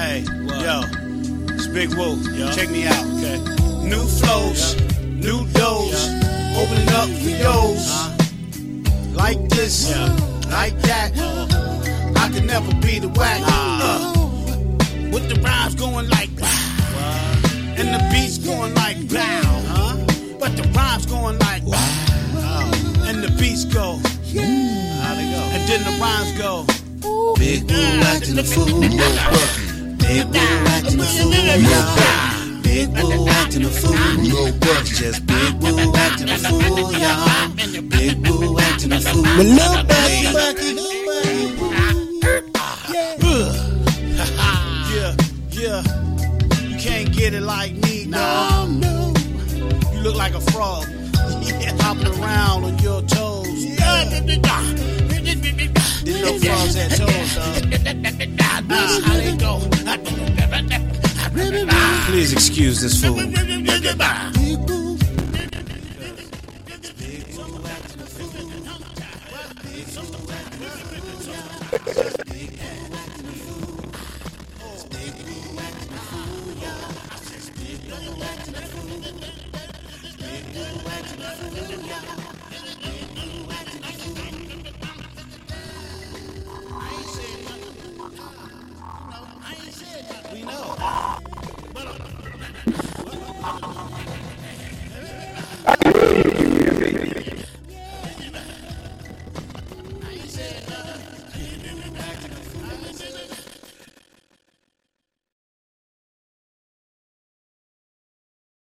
Hey, yo, it's Big Woo. Check me out. Okay. New flows, new doors, opening up for yo's. Uh-huh. Like this, like that. Uh-huh. I can never be the whack. Uh, with the rhymes going like wow, and the beats going like wow, uh-huh. but the rhymes going like wow, and the beats go. How they go? And then the rhymes go. Big Woo acting a fool. Big Woo acting a fool. y'all. Big acting a fool. Just Big Woo acting a fool, y'all. Big acting a fool. But little Bucky, Bucky, Yeah, yeah. You can't get it like me, no, no. You look like a frog. Yeah, hopping around on your toes. Yeah. Didn't frogs had toes, dog. How they go. Please excuse this fool.